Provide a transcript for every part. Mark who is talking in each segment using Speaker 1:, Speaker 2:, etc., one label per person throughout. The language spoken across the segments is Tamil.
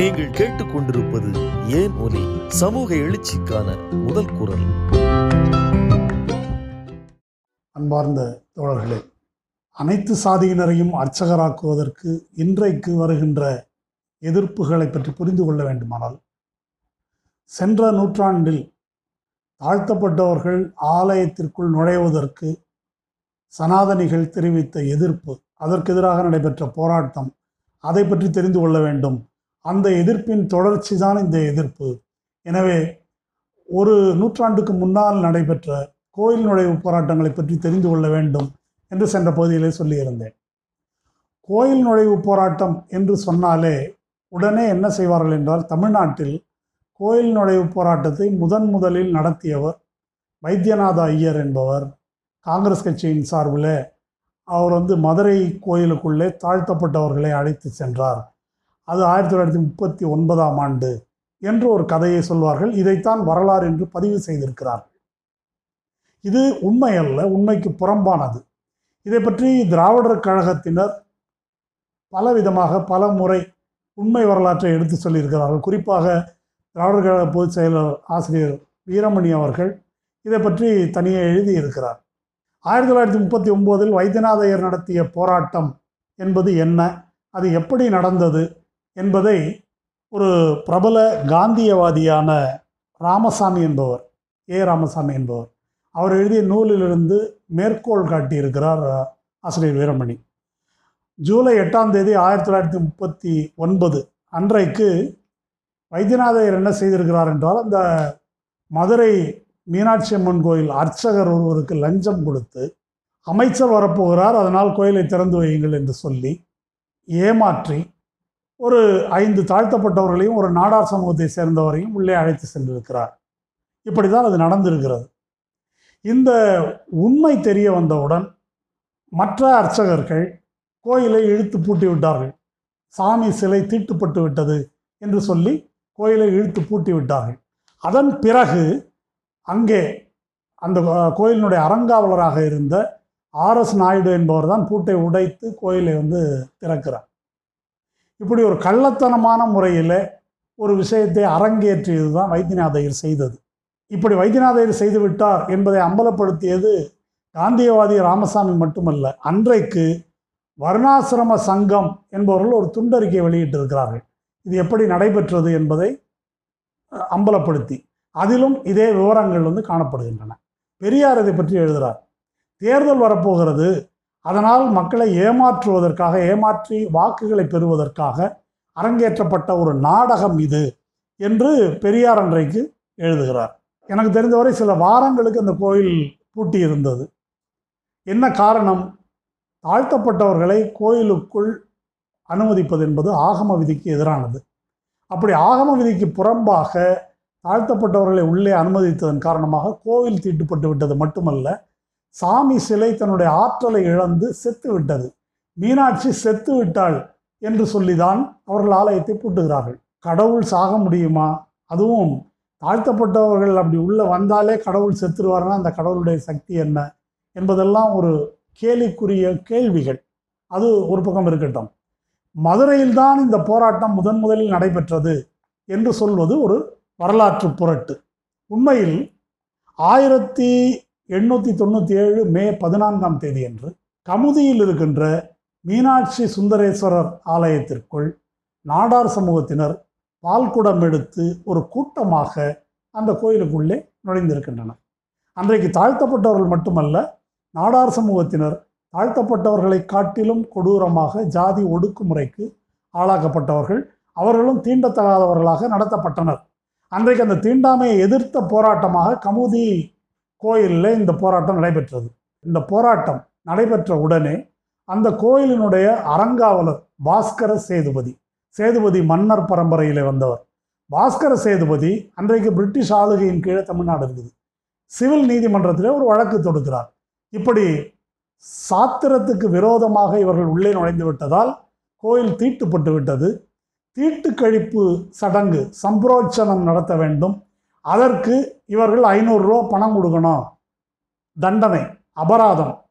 Speaker 1: நீங்கள் கேட்டுக்கொண்டிருப்பது ஏன் ஒலி? சமூக எழுச்சிக்கான முதல் குரல்.
Speaker 2: அன்பார்ந்த தோழர்களே அனைத்து சாதியினரையும் அர்ச்சகராக்குவதற்கு இன்றைக்கு வருகின்ற எதிர்ப்புகளை பற்றி புரிந்து கொள்ள வேண்டுமானால் சென்ற நூற்றாண்டில் தாழ்த்தப்பட்டவர்கள் ஆலயத்திற்குள் நுழைவதற்கு சனாதனிகள் தெரிவித்த எதிர்ப்பு அதற்கு எதிராக நடைபெற்ற போராட்டம் அதை பற்றி தெரிந்து கொள்ள வேண்டும். அந்த எதிர்ப்பின் தொடர்ச்சி தான் இந்த எதிர்ப்பு. எனவே ஒரு நூற்றாண்டுக்கு முன்னால் நடைபெற்ற கோயில் நுழைவு போராட்டங்களை பற்றி தெரிந்து கொள்ள வேண்டும் என்று சென்ற பகுதியிலே சொல்லியிருந்தேன். கோயில் நுழைவு போராட்டம் என்று சொன்னாலே உடனே என்ன செய்வார்கள் என்றால் தமிழ்நாட்டில் கோயில் நுழைவு போராட்டத்தை முதன் முதலில் நடத்தியவர் வைத்தியநாத ஐயர் என்பவர். காங்கிரஸ் கட்சியின் சார்பில் அவர் வந்து மதுரை கோயிலுக்குள்ளே தாழ்த்தப்பட்டவர்களை அழைத்து சென்றார். அது ஆயிரத்தி தொள்ளாயிரத்தி முப்பத்தி ஒன்பதாம் ஆண்டு என்று ஒரு கதையை சொல்வார்கள். இதைத்தான் வரலாறு என்று பதிவு செய்திருக்கிறார். இது உண்மை அல்ல உண்மைக்கு புறம்பானது. இதை பற்றி திராவிடர் கழகத்தினர் பலவிதமாக பல முறை உண்மை வரலாற்றை எடுத்து சொல்லியிருக்கிறார்கள். குறிப்பாக திராவிடர் கழக பொதுச் செயலர் ஆசிரியர் வீரமணி அவர்கள் இதை பற்றி தனியே எழுதியிருக்கிறார். ஆயிரத்தி தொள்ளாயிரத்தி முப்பத்தி ஒம்போதில் வைத்தியநாதையர் நடத்திய போராட்டம் என்பது என்ன? அது எப்படி நடந்தது? என்பதை ஒரு பிரபல காந்தியவாதியான ராமசாமி என்பவர் ஏ ராமசாமி என்பவர் அவர் எழுதிய நூலிலிருந்து மேற்கோள் காட்டியிருக்கிறார் ஆசிரியர் வீரமணி. ஜூலை எட்டாம் தேதி ஆயிரத்தி தொள்ளாயிரத்தி முப்பத்தி ஒன்பது அன்றைக்கு வைத்தியநாதையர் என்ன செய்திருக்கிறார் என்றால் அந்த மதுரை மீனாட்சி அம்மன் கோயில் அர்ச்சகர் ஒருவருக்கு லஞ்சம் கொடுத்து அமைச்சர் வரப்போகிறார் அதனால் கோயிலை திறந்து வையுங்கள் என்று சொல்லி ஏமாற்றி ஒரு ஐந்து தாழ்த்தப்பட்டவர்களையும் ஒரு நாடார் சமூகத்தை சேர்ந்தவரையும் உள்ளே அழைத்து சென்றிருக்கிறார். இப்படி தான் அது நடந்திருக்கிறது. இந்த உண்மை தெரிய வந்தவுடன் மற்ற அர்ச்சகர்கள் கோயிலை இழுத்து பூட்டி விட்டார்கள். சாமி சிலை தீட்டுப்பட்டு விட்டது என்று சொல்லி கோயிலை இழுத்து பூட்டி விட்டார்கள். அதன் பிறகு அங்கே அந்த கோயிலினுடைய அறங்காவலராக இருந்த ஆர்எஸ் நாயுடு என்பவர் தான் பூட்டை உடைத்து கோயிலை வந்து திறக்கிறார். இப்படி ஒரு கள்ளத்தனமான முறையில் ஒரு விஷயத்தை அரங்கேற்றியது தான் வைத்தியநாதையர் செய்தது. இப்படி வைத்தியநாதையர் செய்து விட்டார் என்பதை அம்பலப்படுத்தியது காந்தியவாதி ராமசாமி மட்டுமல்ல அன்றைக்கு வர்ணாசிரம சங்கம் என்பவர்கள் ஒரு துண்டறிக்கை வெளியிட்டிருக்கிறார்கள். இது எப்படி நடைபெற்றது என்பதை அம்பலப்படுத்தி அதிலும் இதே விவரங்கள் வந்து காணப்படுகின்றன. பெரியார் இதை பற்றி எழுதுகிறார் தேர்தல் வரப்போகிறது அதனால் மக்களை ஏமாற்றுவதற்காக ஏமாற்றி வாக்குகளை பெறுவதற்காக அரங்கேற்றப்பட்ட ஒரு நாடகம் இது என்று பெரியார் அன்றைக்கு எழுதுகிறார். எனக்கு தெரிந்தவரை சில வாரங்களுக்கு அந்த கோயில் பூட்டி இருந்தது என்ன காரணம்? தாழ்த்தப்பட்டவர்களை கோயிலுக்குள் அனுமதிப்பது என்பது ஆகம விதிக்கு எதிரானது. அப்படி ஆகம விதிக்கு புறம்பாக தாழ்த்தப்பட்டவர்களை உள்ளே அனுமதித்ததன் காரணமாக கோவில் தீட்டுப்பட்டு விட்டது மட்டுமல்ல சாமி சிலை தன்னுடைய ஆற்றலை இழந்து செத்து விட்டது. மீனாட்சி செத்து விட்டாள் என்று சொல்லிதான் அவர்கள் ஆலயத்தை பூட்டுகிறார்கள். கடவுள் சாக முடியுமா? அதுவும் தாழ்த்தப்பட்டவர்கள் அப்படி உள்ளே வந்தாலே கடவுள் செத்துருவார்னா அந்த கடவுளுடைய சக்தி என்ன? என்பதெல்லாம் ஒரு கேலிக்குரிய கேள்விகள். அது ஒரு பக்கம் இருக்கட்டும். மதுரையில்தான் இந்த போராட்டம் முதன் முதலில் நடைபெற்றது என்று சொல்வது ஒரு வரலாற்று புரட்டு. உண்மையில் ஆயிரத்தி எண்ணூற்றி தொண்ணூற்றி ஏழு மே பதினான்காம் தேதி அன்று கமுதியில் இருக்கின்ற மீனாட்சி சுந்தரேஸ்வரர் ஆலயத்திற்குள் நாடார் சமூகத்தினர் பால்குடம் எடுத்து ஒரு கூட்டமாக அந்த கோயிலுக்குள்ளே நுழைந்திருக்கின்றனர். அன்றைக்கு தாழ்த்தப்பட்டவர்கள் மட்டுமல்ல நாடார் சமூகத்தினர் தாழ்த்தப்பட்டவர்களை காட்டிலும் கொடூரமாக ஜாதி ஒடுக்குமுறைக்கு ஆளாக்கப்பட்டவர்கள் அவர்களும் தீண்டத்தகாதவர்களாக நடத்தப்பட்டனர். அன்றைக்கு அந்த தீண்டாமையை எதிர்த்த போராட்டமாக கமுதி கோயிலில் இந்த போராட்டம் நடைபெற்றது. இந்த போராட்டம் நடைபெற்ற உடனே அந்த கோயிலினுடைய அறங்காவலர் பாஸ்கர சேதுபதி சேதுபதி மன்னர் பரம்பரையில் வந்தவர். பாஸ்கர சேதுபதி அன்றைக்கு பிரிட்டிஷ் ஆளுகையின் கீழே தமிழ்நாடு இருக்குது. சிவில் நீதிமன்றத்தில் ஒரு வழக்கு தொடுக்கிறார். இப்படி சாத்திரத்துக்கு விரோதமாக இவர்கள் உள்ளே நுழைந்து விட்டதால் கோயில் தீட்டுப்பட்டு விட்டது. தீட்டு கழிப்பு சடங்கு சம்பிரோச்சனம் நடத்த வேண்டும். அதற்கு இவர்கள் ஐநூறுரூவா பணம் கொடுக்கணும். தண்டனை அபராதம்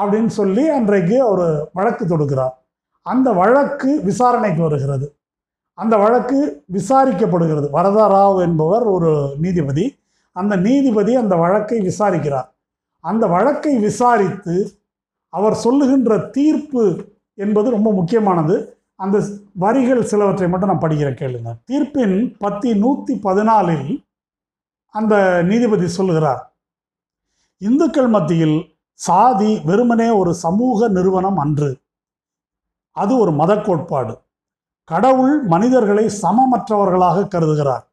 Speaker 2: அப்படின்னு சொல்லி அன்றைக்கு ஒரு வழக்கு தொடுக்கிறார். அந்த வழக்கு விசாரணைக்கு வருகிறது. அந்த வழக்கு விசாரிக்கப்படுகிறது. வரதராவ் என்பவர் ஒரு நீதிபதி. அந்த நீதிபதி அந்த வழக்கை விசாரிக்கிறார். அந்த வழக்கை விசாரித்து அவர் சொல்லுகின்ற தீர்ப்பு என்பது ரொம்ப முக்கியமானது. அந்த வரிகள் சிலவற்றை மட்டும் நான் படிக்கிறேன் கேளுங்க. தீர்ப்பின் பத்தி நூற்றி பதினாலில் அந்த நீதிபதி சொல்லுகிறார் இந்துக்கள் மத்தியில் சாதி வெறுமனே ஒரு சமூக நிறுவனம் அன்று. அது ஒரு மத கோட்பாடு. கடவுள் மனிதர்களை சமமற்றவர்களாக கருதுகிறார்.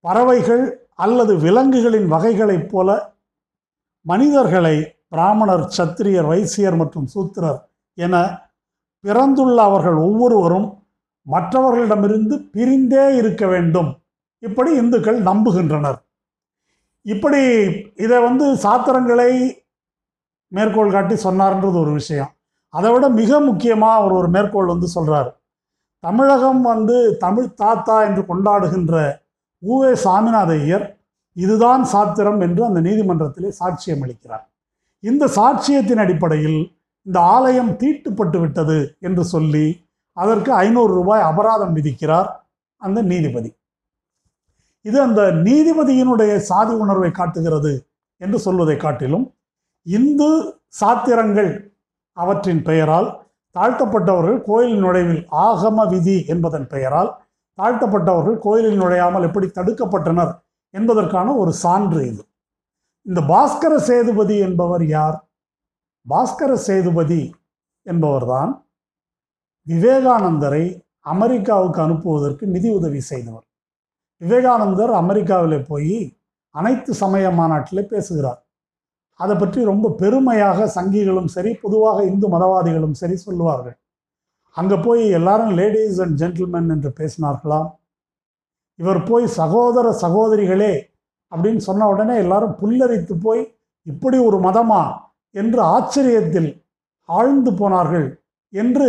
Speaker 2: பறவைகள் அல்லது விலங்குகளின் வகைகளைப் போல மனிதர்களை பிராமணர் சத்திரியர் வைசியர் மற்றும் சூத்திரர் என பிறந்துள்ள அவர்கள் ஒவ்வொருவரும் மற்றவர்களிடமிருந்து பிரிந்தே இருக்க வேண்டும். இப்படி இந்துக்கள் நம்புகின்றனர். இப்படி இதை வந்து சாத்திரங்களை மேற்கோள் காட்டி சொன்னார்ன்றது ஒரு விஷயம். அதை விட மிக முக்கியமாக அவர் ஒரு மேற்கோள் வந்து சொல்கிறார் தமிழகம் வந்து தமிழ் தாத்தா என்று கொண்டாடுகின்ற ஊவே சாமிநாத ஐயர் இதுதான் சாத்திரம் என்று அந்த நீதிமன்றத்திலே சாட்சியம் அளிக்கிறார். இந்த சாட்சியத்தின் அடிப்படையில் இந்த ஆலயம் தீட்டுப்பட்டு விட்டது என்று சொல்லி அதற்கு ஐநூறு ரூபாய் அபராதம் விதிக்கிறார் அந்த நீதிபதி. இது அந்த நீதிபதியினுடைய சாதி உணர்வை காட்டுகிறது என்று சொல்வதை காட்டிலும் இந்து சாத்திரங்கள் அவற்றின் பெயரால் தாழ்த்தப்பட்டவர்கள் கோயில் நுழைவில் ஆகம விதி என்பதன் பெயரால் தாழ்த்தப்பட்டவர்கள் கோயிலில் நுழையாமல் எப்படி தடுக்கப்பட்டனர் என்பதற்கான ஒரு சான்று இது. இந்த பாஸ்கர சேதுபதி என்பவர் யார்? பாஸ்கர சேதுபதி என்பவர்தான் விவேகானந்தரை அமெரிக்காவுக்கு அனுப்புவதற்கு நிதி உதவி செய்தவர். விவேகானந்தர் அமெரிக்காவில் போய் அனைத்து சமய மாநாட்டில் பேசுகிறார். அதை பற்றி ரொம்ப பெருமையாக சங்கிகளும் சரி பொதுவாக இந்து மதவாதிகளும் சரி சொல்லுவார்கள். அங்கே போய் எல்லாரும் லேடிஸ் அண்ட் ஜென்டில்மென் என்று பேசினார்களா இவர் போய் சகோதர சகோதரிகளே அப்படின்னு சொன்ன உடனே எல்லாரும் புல்லரித்து போய் இப்படி ஒரு மதமா? என்று ஆச்சரியத்தில் ஆழ்ந்து போனார்கள் என்று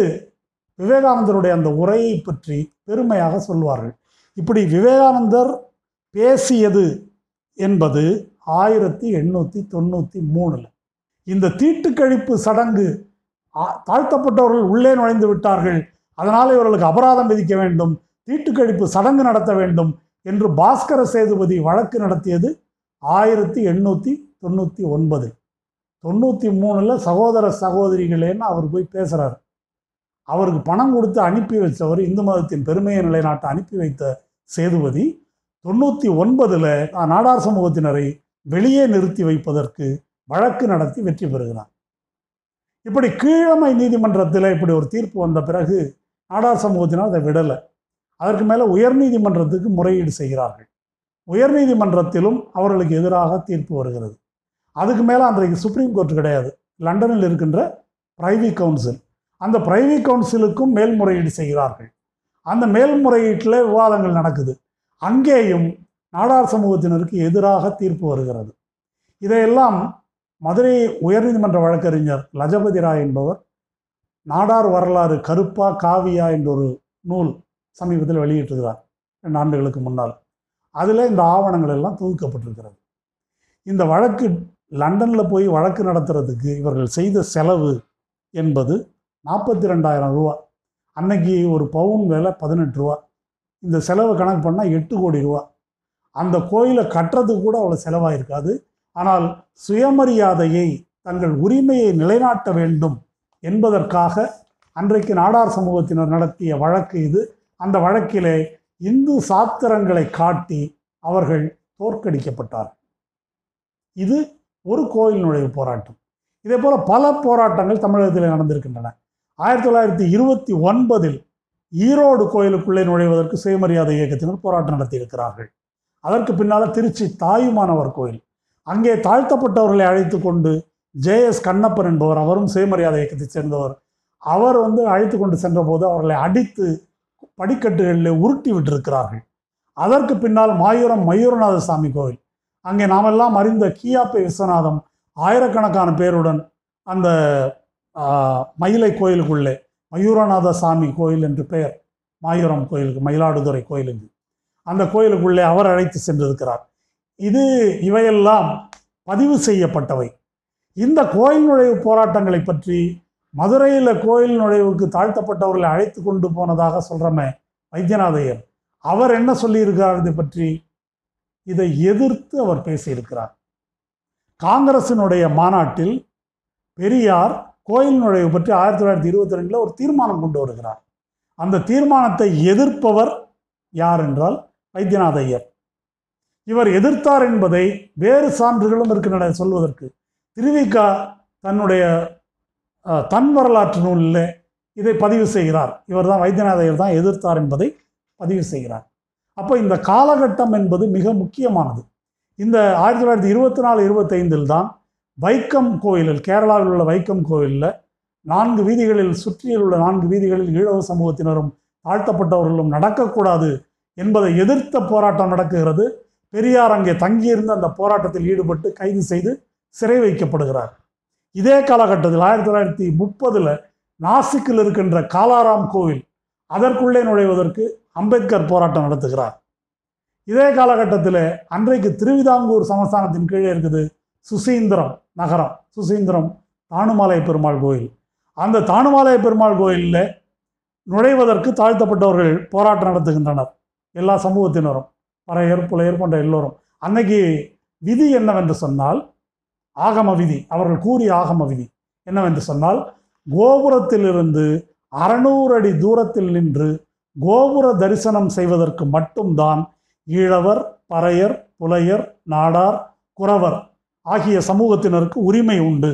Speaker 2: விவேகானந்தருடைய அந்த உரையை பற்றி பெருமையாக சொல்வார்கள். இப்படி விவேகானந்தர் பேசியது என்பது ஆயிரத்தி எண்ணூற்றி தொண்ணூற்றி மூணில். இந்த தீட்டுக்கழிப்பு சடங்கு தாழ்த்தப்பட்டவர்கள் உள்ளே நுழைந்து விட்டார்கள். அதனால் இவர்களுக்கு அபராதம் விதிக்க வேண்டும். தீட்டுக்கழிப்பு சடங்கு நடத்த வேண்டும் என்று பாஸ்கர சேதுபதி வழக்கு நடத்தியது ஆயிரத்தி எண்ணூற்றி தொண்ணூற்றி ஒன்பது தொண்ணூற்றி மூணில் சகோதர சகோதரிகளேன்னு அவர் போய் பேசுகிறார் அவருக்கு பணம் கொடுத்து அனுப்பி வச்சவர் இந்து மதத்தின் பெருமையை நிலைநாட்ட அனுப்பி வைத்த சேதுபதி தொண்ணூற்றி ஒன்பதில் நாடார் சமூகத்தினரை வெளியே நிறுத்தி வைப்பதற்கு வழக்கு நடத்தி வெற்றி பெறுகிறார் இப்படி கீழமை நீதிமன்றத்தில் இப்படி ஒரு தீர்ப்பு வந்த பிறகு நாடார் சமூகத்தினர் அதை விடலை. அதற்கு மேலே உயர்நீதிமன்றத்துக்கு முறையீடு செய்கிறார்கள். உயர்நீதிமன்றத்திலும் அவர்களுக்கு எதிராக தீர்ப்பு வருகிறது. அதுக்கு மேலே அன்றைக்கு சுப்ரீம் கோர்ட் கிடையாது. லண்டனில் இருக்கின்ற பிரைவி கவுன்சில் அந்த பிரைவி கவுன்சிலுக்கும் மேல்முறையீடு செய்கிறார்கள். அந்த மேல்முறையீட்டில் விவாதங்கள் நடக்குது. அங்கேயும் நாடார் சமூகத்தினருக்கு எதிராக தீர்ப்பு வருகிறது. இதையெல்லாம் மதுரை உயர்நீதிமன்ற வழக்கறிஞர் லஜபதி ராய் என்பவர் நாடார் வரலாறு கருப்பா காவியா என்ற ஒரு நூல் சமீபத்தில் வெளியிட்டிருக்கிறார் ரெண்டு ஆண்டுகளுக்கு முன்னால். அதில் இந்த ஆவணங்கள் எல்லாம் தொகுக்கப்பட்டிருக்கிறது. இந்த வழக்கு லண்டனில் போய் வழக்கு நடத்துறதுக்கு இவர்கள் செய்த செலவு என்பது நாற்பத்தி ரெண்டாயிரம் ரூபா. அன்னைக்கு ஒரு பவுன் விலை பதினெட்டு ரூபா. இந்த செலவை கணக்கு பண்ணால் எட்டு கோடி ரூபா. அந்த கோயிலை கட்டுறதுக்கு கூட அவ்வளோ செலவாயிருக்காது. ஆனால் சுயமரியாதையை தங்கள் உரிமையை நிலைநாட்ட வேண்டும் என்பதற்காக அன்றைக்கு நாடார் சமூகத்தினர் நடத்திய வழக்கு இது. அந்த வழக்கிலே இந்து சாத்திரங்களை காட்டி அவர்கள் தோற்கடிக்கப்பட்டார் இது ஒரு கோயில் நுழைவு போராட்டம். இதே போல் பல போராட்டங்கள் தமிழகத்தில் நடந்திருக்கின்றன. ஆயிரத்தி தொள்ளாயிரத்தி இருபத்தி ஒன்பதில் ஈரோடு கோயிலுக்குள்ளே நுழைவதற்கு சுயமரியாதை இயக்கத்தினர் போராட்டம் நடத்தியிருக்கிறார்கள். அதற்கு பின்னால் திருச்சி தாயுமானவர் கோயில். அங்கே தாழ்த்தப்பட்டவர்களை அழைத்து கொண்டு ஜேஎஸ் கண்ணப்பன் என்பவர் அவரும் சுயமரியாதை இயக்கத்தைச் சேர்ந்தவர். அவர் வந்து அழைத்து கொண்டு சென்றபோது அவர்களை அடித்து படிக்கட்டுகளில் உருட்டி விட்டிருக்கிறார்கள். அதற்கு பின்னால் மாயூரம் மயூரநாத சாமி கோவில் அங்கே நாமெல்லாம் அறிந்த கியாப்பை விஸ்வநாதம் ஆயிரக்கணக்கான பேருடன் அந்த மயிலை கோயிலுக்குள்ளே மயூரநாத சாமி கோயில் என்று பெயர் மாயூரம் கோயிலுக்கு மயிலாடுதுறை கோயிலுக்கு அந்த கோயிலுக்குள்ளே அவர் அழைத்து சென்றிருக்கிறார். இது இவையெல்லாம் பதிவு செய்யப்பட்டவை. இந்த கோயில் நுழைவு போராட்டங்களை பற்றி மதுரையில் கோயில் நுழைவுக்கு தாழ்த்தப்பட்டவர்களை அழைத்து கொண்டு போனதாக சொல்கிறோமே வைத்தியநாதையர். அவர் என்ன சொல்லியிருக்கிறார் இதை பற்றி? இதை எதிர்த்து அவர் பேசியிருக்கிறார். காங்கிரசினுடைய மாநாட்டில் பெரியார் கோயில் நுழைவு பற்றி ஆயிரத்தி தொள்ளாயிரத்தி இருபத்தி ரெண்டில் ஒரு தீர்மானம் கொண்டு வருகிறார். அந்த தீர்மானத்தை எதிர்ப்பவர் யார் என்றால் வைத்தியநாத ஐயர். இவர் எதிர்த்தார் என்பதை வேறு சான்றுகளும் இருக்கின்றன சொல்வதற்கு. திருவிகா தன்னுடைய தன் வரலாற்று நூலில் இதை பதிவு செய்கிறார். இவர் தான் வைத்தியநாத ஐயர் தான் எதிர்த்தார் என்பதை பதிவு செய்கிறார். அப்போ இந்த காலகட்டம் என்பது மிக முக்கியமானது. இந்த ஆயிரத்தி தொள்ளாயிரத்தி இருபத்தி நாலு இருபத்தைந்தில் தான் வைக்கம் கோயிலில் கேரளாவில் உள்ள வைக்கம் கோயிலில் நான்கு வீதிகளில் சுற்றியில் உள்ள நான்கு வீதிகளில் ஈழவ சமூகத்தினரும் தாழ்த்தப்பட்டவர்களும் நடக்கக்கூடாது என்பதை எதிர்த்த போராட்டம் நடக்குகிறது. பெரியார் அங்கே தங்கியிருந்து அந்த போராட்டத்தில் ஈடுபட்டு கைது செய்து சிறை வைக்கப்படுகிறார். இதே காலகட்டத்தில் ஆயிரத்தி தொள்ளாயிரத்தி முப்பதில் நாசிக்கில் இருக்கின்ற காலாராம் கோவில் அதற்குள்ளே நுழைவதற்கு அம்பேத்கர் போராட்டம் நடத்துகிறார். இதே காலகட்டத்தில் அன்றைக்கு திருவிதாங்கூர் சமஸ்தானத்தின் கீழே இருக்குது. சுசீந்திரம் நகரம் சுசீந்திரம் தானுமாலய பெருமாள் கோயில். அந்த தானுமாலய பெருமாள் கோயிலில் நுழைவதற்கு தாழ்த்தப்பட்டவர்கள் போராட்டம் நடத்துகின்றனர். எல்லா சமூகத்தினரும் பறையர் புலையர் போன்ற எல்லோரும். அன்னைக்கு விதி என்னவென்று சொன்னால் ஆகம விதி அவர்கள் கூறிய ஆகம விதி என்னவென்று சொன்னால் கோபுரத்திலிருந்து அறநூறு அடி தூரத்தில் நின்று கோபுர தரிசனம் செய்வதற்கு மட்டும்தான் ஈழவர் பறையர் புலையர் நாடார் குறவர் ஆகிய சமூகத்தினருக்கு உரிமை உண்டு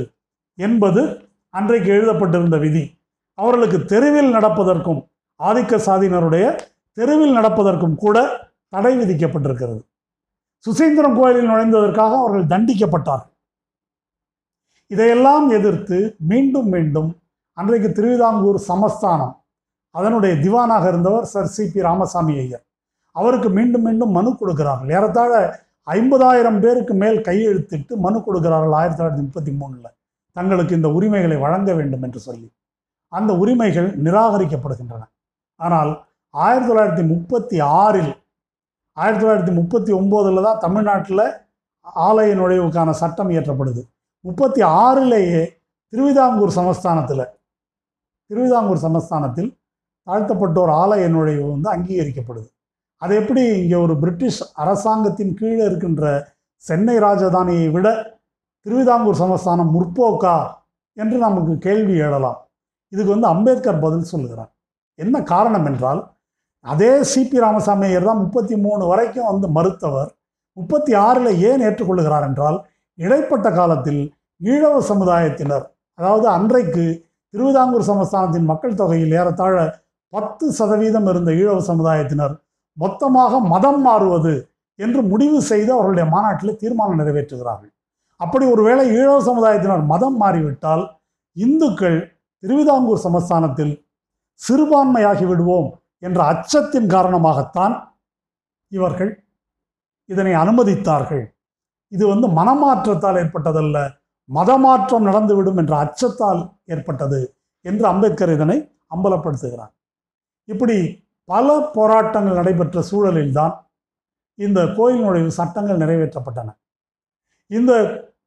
Speaker 2: என்பது அன்றைக்கு எழுதப்பட்டிருந்த விதி. அவர்களுக்கு தெருவில் நடப்பதற்கும் ஆதிக்க சாதியினருடைய தெருவில் நடப்பதற்கும் கூட தடை விதிக்கப்பட்டிருக்கிறது. சுசீந்திரம் கோயிலில் நுழைந்ததற்காக அவர்கள் தண்டிக்கப்பட்டார்கள் இதையெல்லாம் எதிர்த்து மீண்டும் மீண்டும் அன்றைக்கு திருவிதாங்கூர் சமஸ்தானம் அதனுடைய திவானாக இருந்தவர் sir C P Ramaswamy Iyer. அவருக்கு மீண்டும் மீண்டும் மனு கொடுக்கிறார்கள். ஏறத்தாழ ஐம்பதாயிரம் பேருக்கு மேல் கையெழுத்திட்டு மனு கொடுக்கிறார்கள் ஆயிரத்தி தொள்ளாயிரத்தி முப்பத்தி மூணில். தங்களுக்கு இந்த உரிமைகளை வழங்க வேண்டும் என்று சொல்லி. அந்த உரிமைகள் நிராகரிக்கப்படுகின்றன. ஆனால் ஆயிரத்தி தொள்ளாயிரத்தி முப்பத்தி ஆறில் ஆயிரத்தி தொள்ளாயிரத்தி முப்பத்தி ஒம்போதில் தான் தமிழ்நாட்டில் ஆலய நுழைவுக்கான சட்டம் இயற்றப்படுது. முப்பத்தி ஆறிலேயே திருவிதாங்கூர் சமஸ்தானத்தில் திருவிதாங்கூர் சமஸ்தானத்தில் தாழ்த்தப்பட்டோர் ஆலய நுழைவு வந்து அங்கீகரிக்கப்படுது. அது எப்படி இங்கே ஒரு பிரிட்டிஷ் அரசாங்கத்தின் கீழே இருக்கின்ற சென்னை ராஜதானியை விட திருவிதாங்கூர் சமஸ்தானம் முற்போக்கா என்று நமக்கு கேள்வி எழலாம். இதுக்கு வந்து அம்பேத்கர் பதில் சொல்லுகிறார். என்ன காரணம் என்றால் அதே சிபி ராமசாமி ஐயர் தான் முப்பத்தி மூணு வரைக்கும் வந்து மறுத்தவர். முப்பத்தி ஆறில் ஏன் ஏற்றுக்கொள்கிறார் என்றால் இடைப்பட்ட காலத்தில் ஈழவ சமுதாயத்தினர் அதாவது அன்றைக்கு திருவிதாங்கூர் சமஸ்தானத்தின் மக்கள் தொகையில் ஏறத்தாழ பத்து சதவீதம் இருந்த ஈழவ சமுதாயத்தினர் மொத்தமாக மதம் மாறுவது என்று முடிவு செய்து அவர்களுடைய மாநாட்டில் தீர்மானம் நிறைவேற்றுகிறார்கள். அப்படி ஒருவேளை ஈழவ சமுதாயத்தினர் மதம் மாறிவிட்டால் இந்துக்கள் திருவிதாங்கூர் சமஸ்தானத்தில் சிறுபான்மையாகி விடுவோம் என்ற அச்சத்தின் காரணமாகத்தான் இவர்கள் இதனை அனுமதித்தார்கள். இது வந்து மனமாற்றத்தால் ஏற்பட்டதல்ல மதமாற்றம் நடந்துவிடும் என்ற அச்சத்தால் ஏற்பட்டது என்று அம்பேத்கர் இதனை அம்பலப்படுத்துகிறார். இப்படி பல போராட்டங்கள் நடைபெற்ற சூழலில்தான் இந்த கோயில் நுழைவு சட்டங்கள் நிறைவேற்றப்பட்டன. இந்த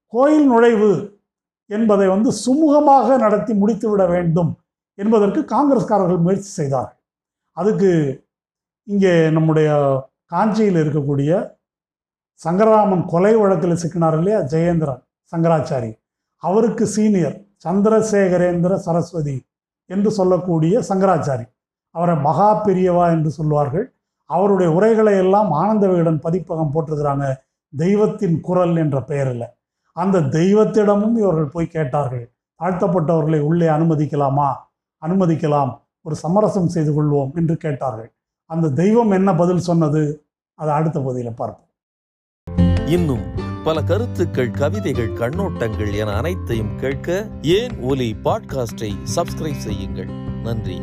Speaker 2: கோயில் நுழைவு என்பதை வந்து சுமூகமாக நடத்தி முடித்துவிட வேண்டும் என்பதற்கு காங்கிரஸ்காரர்கள் முயற்சி செய்தார்கள். அதுக்கு இங்கே நம்முடைய காஞ்சியில் இருக்கக்கூடிய சங்கரராமன் கொலை வழக்கில் சிக்கினார் இல்லையா? ஜெயேந்திரன் சங்கராச்சாரி. அவருக்கு சீனியர் சந்திரசேகரேந்திர சரஸ்வதி என்று சொல்லக்கூடிய சங்கராச்சாரி. அவரை மகா பெரியவா என்று சொல்வார்கள் அவருடைய உரைகளை எல்லாம் ஆனந்த விகடன் பதிப்பகம் போட்டிருக்கிறாங்க. தெய்வத்தின் குரல் என்ற பெயரில். அந்த தெய்வத்திடமும் இவர்கள் போய் கேட்டார்கள். தாழ்த்தப்பட்டவர்களை உள்ளே அனுமதிக்கலாமா? அனுமதிக்கலாம். ஒரு சமரசம் செய்து கொள்வோம் என்று கேட்டார்கள். அந்த தெய்வம் என்ன பதில் சொன்னது? அதை அடுத்த பகுதியில் பார்ப்போம்.
Speaker 1: இன்னும் பல கருத்துக்கள் கவிதைகள் கண்ணோட்டங்கள் என அனைத்தையும் கேட்க ஏன் ஒலி பாட்காஸ்டை சப்ஸ்கிரைப் செய்யுங்கள். நன்றி.